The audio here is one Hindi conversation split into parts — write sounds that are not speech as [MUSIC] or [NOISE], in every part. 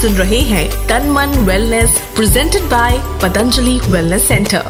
सुन रहे हैं Tan Man wellness presented by Patanjali wellness centre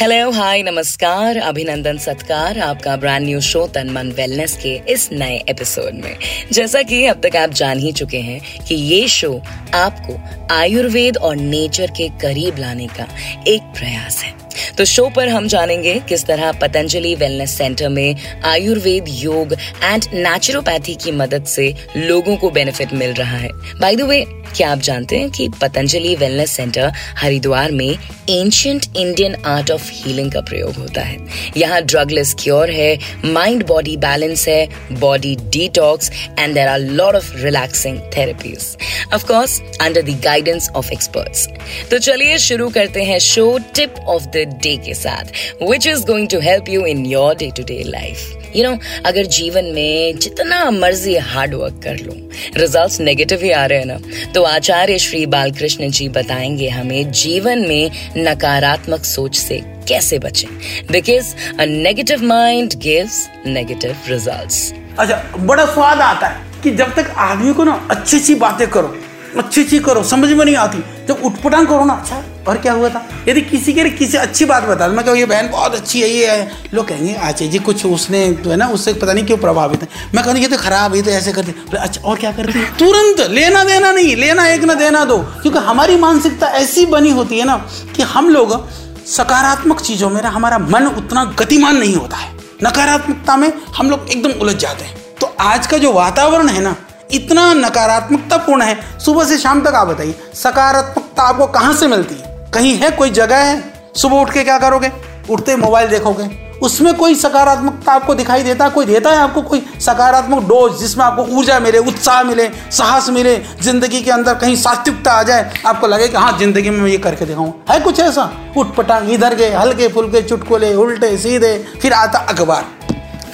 hello hi नमस्कार, अभिनंदन, सत्कार, आपका brand new show Tan Man wellness के इस नए एपिसोड में। जैसा कि अब तक आप जान ही चुके हैं कि ये शो आपको आयुर्वेद और नेचर के करीब लाने का एक प्रयास है। तो शो पर हम जानेंगे किस तरह पतंजलि वेलनेस सेंटर में आयुर्वेद योग एंड नेचुरोपैथी की मदद से लोगों को बेनिफिट मिल रहा है। बाय द वे क्या आप जानते हैं कि पतंजलि वेलनेस सेंटर हरिद्वार में ancient Indian art of healing का प्रयोग होता है। यहाँ ड्रगलेस क्योर है माइंड बॉडी बैलेंस है body detox and there are lot of relaxing therapies of course under the guidance of experts तो चलिए शुरू करते हैं show tip of the day के साथ which is going to help you in your day to day life you know अगर जीवन में जितना मर्ज़ी हार्ड वर्क कर लो रिजल्ट्स नेगेटिव ही आ रहे हैं ना तो आचार्य श्री बालकृष्ण जी बताएँगे हमें जीवन में नकारात्मक सोच से कैसे बचें because a negative mind gives negative results अच्छा बड़ा स्वाद आता है कि जब तक आदमी को ना अच्छी अच्छी बातें करो अच्छी अच्छी करो समझ में नहीं आती जब उठपटांग करो ना अच्छा और क्या हुआ था? यदि किसी के लिए किसी अच्छी बात बता मैं कहूँ, ये बहन बहुत अच्छी है, ये है। लोग कहेंगे आचे जी कुछ उसने तो है ना, उससे पता नहीं क्यों प्रभावित है। मैं कहूँ, ये तो खराब है तो ऐसे करती अच्छा और क्या करती है? तुरंत, लेना देना नहीं, लेना एक ना देना दो, क्योंकि हमारी मानसिकता ऐसी बनी होती है ना, कि हम लोग सकारात्मक चीज़ों में हमारा मन उतना गतिमान नहीं होता है। नकारात्मकता में हम लोग एकदम उलझ जाते हैं। तो आज का जो वातावरण है ना, इतना नकारात्मकतापूर्ण है। सुबह से शाम तक आप बताइए, सकारात्मकता आपको कहाँ से मिलती है? कहीं है, कोई जगह है? सुबह उठ के क्या करोगे? उठते मोबाइल देखोगे। उसमें कोई सकारात्मकता आपको दिखाई देता? है कोई देता है आपको कोई सकारात्मक डोज जिसमें आपको ऊर्जा मिले, उत्साह मिले, साहस मिले, ज़िंदगी के अंदर कहीं सात्विकता आ जाए? आपको लगे कि हाँ ज़िंदगी में मैं ये करके दिखाऊँ। है कुछ ऐसा? उठ पटांग इधर गए, हल्के फुलके चुटकुले, उल्टे सीधे, फिर आता अखबार।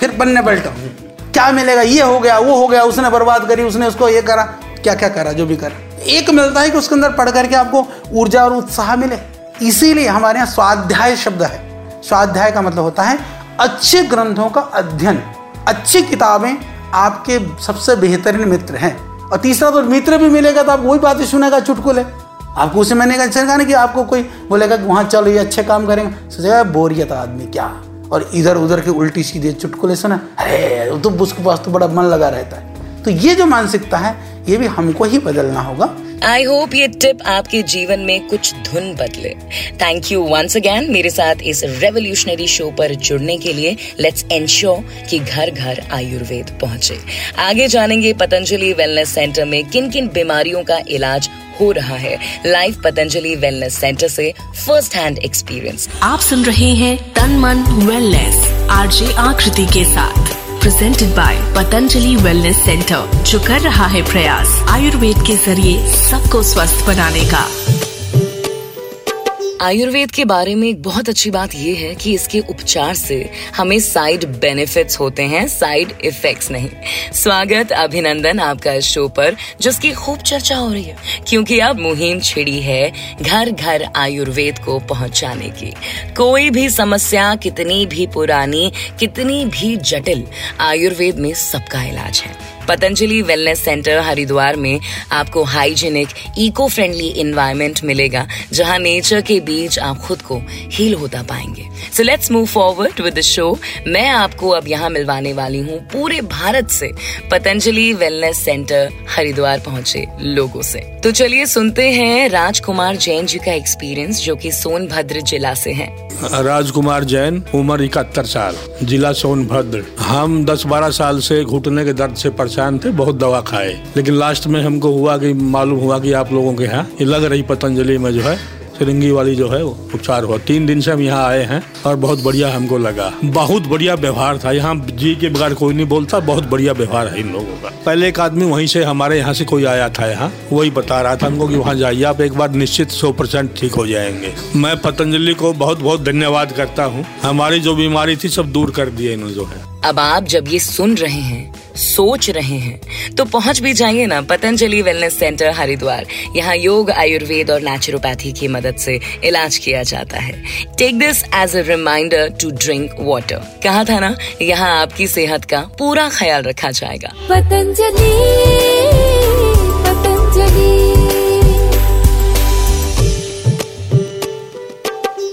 फिर पन्ने पलटो क्या मिलेगा? ये हो गया, वो हो गया, उसने बर्बाद करी, उसने उसको ये करा। क्या क्या करा? जो भी करा। एक मिलता है कि उसके अंदर पढ़ करके आपको ऊर्जा और उत्साह मिले। इसीलिए हमारे यहाँ स्वाध्याय शब्द है। स्वाध्याय का मतलब होता है अच्छे ग्रंथों का अध्ययन। अच्छी किताबें आपके सबसे बेहतरीन मित्र हैं। और तीसरा तो मित्र भी मिलेगा तो आप वही बातें सुनेगा, चुटकुले। आपको उसे मैंने कहा ना कि आपको कोई बोलेगा वहाँ चलो, ये अच्छे काम करेंगे। सोचेगा बोरियत आदमी क्या? और इधर उधर के उल्टी सीधे चुटकुले सुना। अरे तो उसके पास तो बड़ा मन लगा रहता है। तो ये जो मानसिकता है ये भी हमको ही बदलना होगा। आई होप ये टिप आपके जीवन में कुछ धुन बदले। थैंक यू वंस अगेन मेरे साथ इस रेवोल्यूशनरी शो पर जुड़ने के लिए लेट्स एंश्योर कि घर घर आयुर्वेद पहुँचे। आगे जानेंगे पतंजलि वेलनेस सेंटर में किन किन बीमारियों का इलाज हो रहा है। लाइव पतंजलि वेलनेस सेंटर से फ़र्स्ट हैंड एक्सपीरियंस आप सुन रहे हैं तन मन वेलनेस आरजे आकृति के साथ। Presented by Patanjali wellness centre जो कर रहा है प्रयास, आयुर्वेद के ज़रिए सबको स्वस्थ बनाने का। आयुर्वेद के बारे में एक बहुत अच्छी बात यह है कि इसके उपचार से हमें साइड बेनिफिट्स होते हैं साइड इफेक्ट्स नहीं। स्वागत, अभिनंदन आपका इस शो पर, जिसकी खूब चर्चा हो रही है, क्योंकि अब मुहिम छिड़ी है घर घर आयुर्वेद को पहुँचाने की। कोई भी समस्या, कितनी भी पुरानी, कितनी भी जटिल, आयुर्वेद में सबका इलाज है। पतंजलि वेलनेस सेंटर हरिद्वार में आपको हाइजेनिक इको फ्रेंडली इन्वायरमेंट मिलेगा, जहाँ नेचर के बीच आप खुद को हील होता पाएँगे। So let's move forward with the show मैं आपको अब यहाँ मिलवाने वाली हूँ पूरे भारत से पतंजलि वेलनेस सेंटर हरिद्वार पहुँचे लोगों से। तो चलिए सुनते हैं राजकुमार जैन जी का एक्सपीरियंस जो कि सोनभद्र जिला से है। राजकुमार जैन, उम्र इकहत्तर साल, जिला सोनभद्र। हम 10-12 साल से घुटने के दर्द से परेशान थे, बहुत दवा खाए। लेकिन लास्ट में हमको हुआ कि, मालूम हुआ कि आप लोगों के यहाँ, ये लग रही पतंजलि में जो है सिरंगी वाली जो है उपचार हुआ। तीन दिन से हम यहाँ आए हैं और बहुत बढ़िया हमको लगा। बहुत बढ़िया व्यवहार था। यहाँ जी के बगैर कोई नहीं बोलता, बहुत बढ़िया व्यवहार है इन लोगों का। पहले एक आदमी वहीं से हमारे यहाँ से कोई आया था यहाँ, वही बता रहा था हमको कि वहाँ जाइए, आप एक बार निश्चित सौ परसेंट ठीक हो जाएँगे। मैं पतंजलि को बहुत बहुत धन्यवाद करता हूँ। हमारी जो बीमारी थी, सब दूर कर दिए इन्होंने जो है। अब आप जब ये सुन रहे हैं सोच रहे हैं। तो पहुँच भी जाइए ना, पतंजलि वेलनेस सेंटर हरिद्वार। यहाँ योग, आयुर्वेद और नेचुरोपैथी की मदद से इलाज किया जाता है। Take this as a reminder to drink water कहा था ना, यहाँ आपकी सेहत का पूरा ख्याल रखा जाएगा। पतंजलि पतंजलि।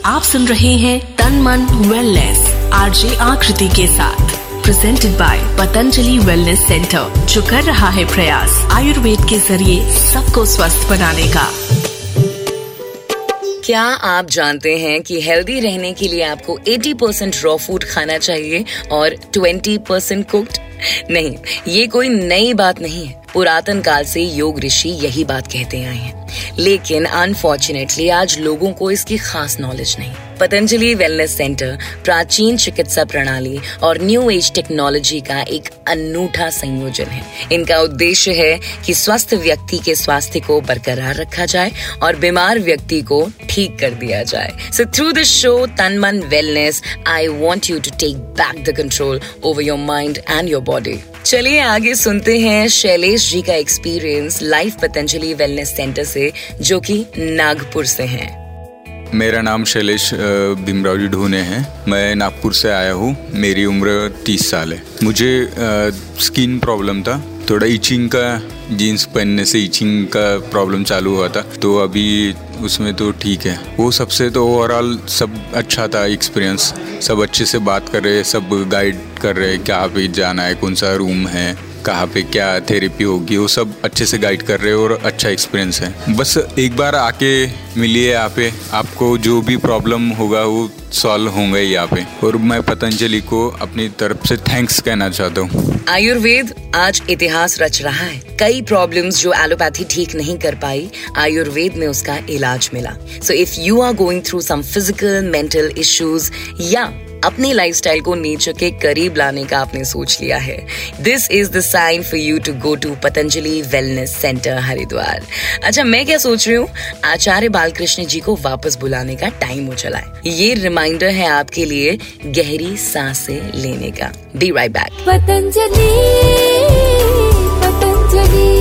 आप सुन रहे हैं तन मन वेलनेस आरजे आकृति के साथ। Presented by Patanjali wellness centre जो कर रहा है प्रयास आयुर्वेद के ज़रिए सबको स्वस्थ बनाने का। क्या आप जानते हैं कि हेल्दी रहने के लिए आपको 80 परसेंट रॉ फ़ूड खाना चाहिए और 20 परसेंट कुक्ड नहीं, ये कोई नई बात नहीं है। पुरातन काल से योग ऋषि यही बात कहते आए हैं। लेकिन अनफॉर्चुनेटली आज लोगों को इसकी खास नॉलेज नहीं। पतंजलि वेलनेस सेंटर प्राचीन चिकित्सा प्रणाली और न्यू एज टेक्नोलॉजी का एक अनूठा संयोजन है। इनका उद्देश्य है कि स्वस्थ व्यक्ति के स्वास्थ्य को बरकरार रखा जाए और बीमार व्यक्ति को ठीक कर दिया जाए। So through the show Tan Man wellness I want you to take back the control over your mind and your body चलिए आगे सुनते हैं शैलेश जी का experience life Patanjali wellness centre से, जो कि नागपुर से हैं। मेरा नाम शैलेश भीमराव जी ढूने है। मैं नागपुर से आया हूँ। मेरी उम्र तीस साल है। मुझे स्किन प्रॉब्लम था। थोड़ा इचिंग का, जीन्स पहनने से इचिंग का प्रॉब्लम चालू हुआ था। तो अभी उसमें तो ठीक है। वो सबसे तो ओवरऑल सब अच्छा था एक्सपीरियंस सब अच्छे से बात कर रहे सब गाइड कर रहे हैं, क्या पे जाना है, कौन सा रूम है। कहाँ पे क्या थेरेपी होगी, वो सब अच्छे से गाइड कर रहे हो और अच्छा एक्सपीरियंस है। बस एक बार आके मिलिए यहाँ पे, आपको जो भी प्रॉब्लम होगा वो सॉल्व होंगे यहाँ पे। और मैं पतंजलि को अपनी तरफ़ से थैंक्स कहना चाहता हूँ। आयुर्वेद आज इतिहास रच रहा है। कई प्रॉब्लम्स जो एलोपैथी ठीक नहीं कर पाई, आयुर्वेद में उसका इलाज मिला। So if you are going through some physical mental issues या अपनी लाइफस्टाइल को नेचर के करीब लाने का आपने सोच लिया है। This is the sign for you to go to Patanjali wellness centre Haridwar अच्छा मैं क्या सोच रही हूँ? आचार्य बालकृष्ण जी को वापस बुलाने का टाइम हो चला है। ये रिमाइंडर है आपके लिए गहरी साँसें लेने का। Be right back Patanjali Patanjali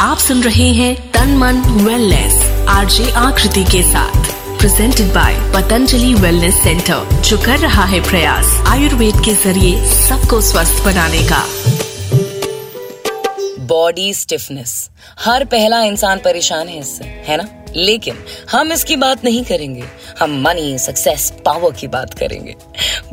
आप सुन रहे हैं तन मन वेलनेस आरजे आकृति के साथ presented by Patanjali wellness centre जो कर रहा है प्रयास, आयुर्वेद के ज़रिए सबको स्वस्थ बनाने का। बॉडी स्टिफनेस हर पहला इंसान परेशान है इससे, है ना? लेकिन हम इसकी बात नहीं करेंगे। हम मनी सक्सेस पावर की बात करेंगे।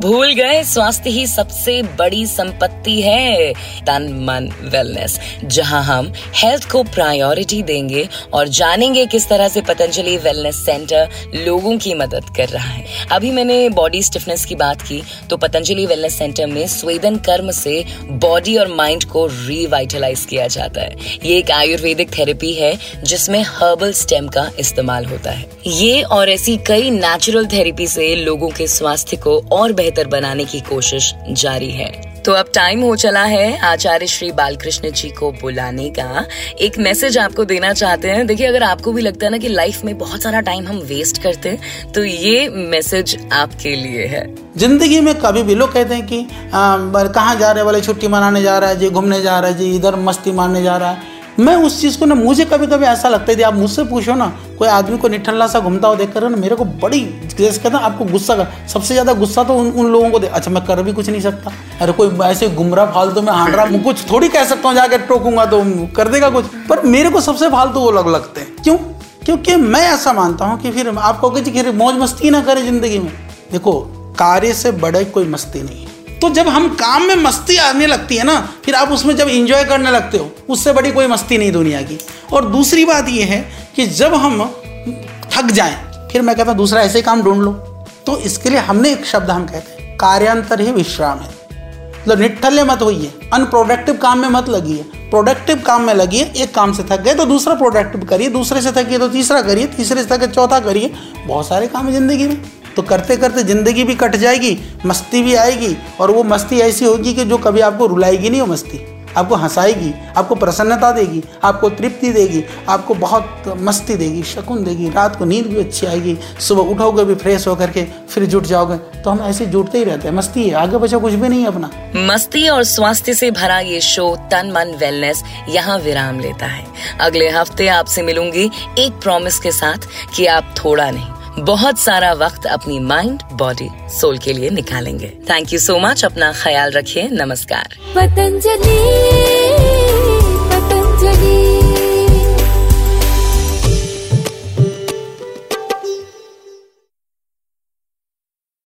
भूल गए, स्वास्थ्य ही सबसे बड़ी संपत्ति है। तन, मन वेलनेस जहाँ हम हेल्थ को प्रायोरिटी देंगे और जानेंगे किस तरह से पतंजलि वेलनेस सेंटर लोगों की मदद कर रहा है। अभी मैंने बॉडी स्टिफनेस की बात की तो पतंजलि वेलनेस सेंटर में स्वेदन कर्म से बॉडी और माइंड को रिवाइटलाइज किया जाता है। ये एक आयुर्वेदिक थेरेपी है, जिसमें हर्बल स्टेम का इस्तेमाल होता है। ये और ऐसी कई नेचुरल थेरेपी से लोगों के स्वास्थ्य को और बेहतर बनाने की कोशिश जारी है। तो अब टाइम हो चला है आचार्य श्री बालकृष्ण जी को बुलाने का। एक मैसेज आपको देना चाहते हैं। देखिए, अगर आपको भी लगता है ना कि लाइफ में बहुत सारा टाइम हम वेस्ट करते हैं तो ये मैसेज आपके लिए है। ज़िंदगी में कभी भी लोग कहते हैं कि कहाँ जा रहे वाले छुट्टी मनाने जा रहा है जी, घूमने जा रहा है जी, इधर मस्ती मारने जा रहा है। मैं उस चीज़ को ना मुझे कभी कभी ऐसा लगता है आप मुझसे पूछो ना कोई आदमी को निठल्ला सा घूमता हुआ देख कर ना मेरे को बड़ी जैसे कहते हैं आपको गुस्सा कर सबसे ज़्यादा गुस्सा तो उन, उन लोगों को दे। अच्छा मैं कर भी कुछ नहीं सकता। अरे कोई ऐसे गुमराह फालतू में हांड रहा [LAUGHS] कुछ थोड़ी कह सकता हूँ जाकर टोकूँगा तो कर देगा कुछ। पर मेरे को सबसे फालतू वो लग लगते हैं। क्यों? क्योंकि मैं ऐसा मानता हूँ कि फिर आप कहोगे फिर मौज मस्ती ना करें ज़िंदगी में। देखो कार्य से बड़े कोई मस्ती नहीं है। तो जब हम काम में मस्ती आने लगती है ना, फिर आप उसमें जब इंजॉय करने लगते हो, उससे बड़ी कोई मस्ती नहीं दुनिया की। और दूसरी बात यह है कि जब हम थक जाएँ, फिर मैं कहता हूँ, दूसरा ऐसे काम ढूंढ लो। तो इसके लिए हमने एक शब्द हम कहते हैं, कार्यांतर ही विश्राम है। मतलब निठल्ले मत होइए अनप्रोडक्टिव काम में मत लगिए। प्रोडक्टिव काम में लगिए, एक काम से थक गए तो दूसरा प्रोडक्टिव करिए, दूसरे से थकिए तो तीसरा करिए, तीसरे से थके चौथा करिए। बहुत सारे काम है ज़िंदगी में। तो करते करते ज़िंदगी भी कट जाएगी, मस्ती भी आएगी, और वो मस्ती ऐसी होगी कि जो कभी आपको रुलाएगी नहीं वो मस्ती। आपको हंसाएगी, आपको प्रसन्नता देगी, आपको तृप्ति देगी, आपको बहुत मस्ती देगी, शकुन देगी, रात को नींद भी अच्छी आएगी, सुबह उठोगे भी फ्रेश होकर के फिर जुट जाओगे। तो हम ऐसे जुटते ही रहते हैं, मस्ती है, आगे बचा कुछ भी नहीं है अपना। मस्ती और स्वास्थ्य से भरा ये शो तन मन वेलनेस यहाँ विराम लेता है। अगले हफ़्ते आपसे मिलूँगी एक प्रॉमिस के साथ कि आप थोड़ा नहीं बहुत सारा वक्त अपनी माइंड बॉडी सोल के लिए निकालेंगे। थैंक यू सो मच अपना ख्याल रखिए, नमस्कार। पतंजलि पतंजलि।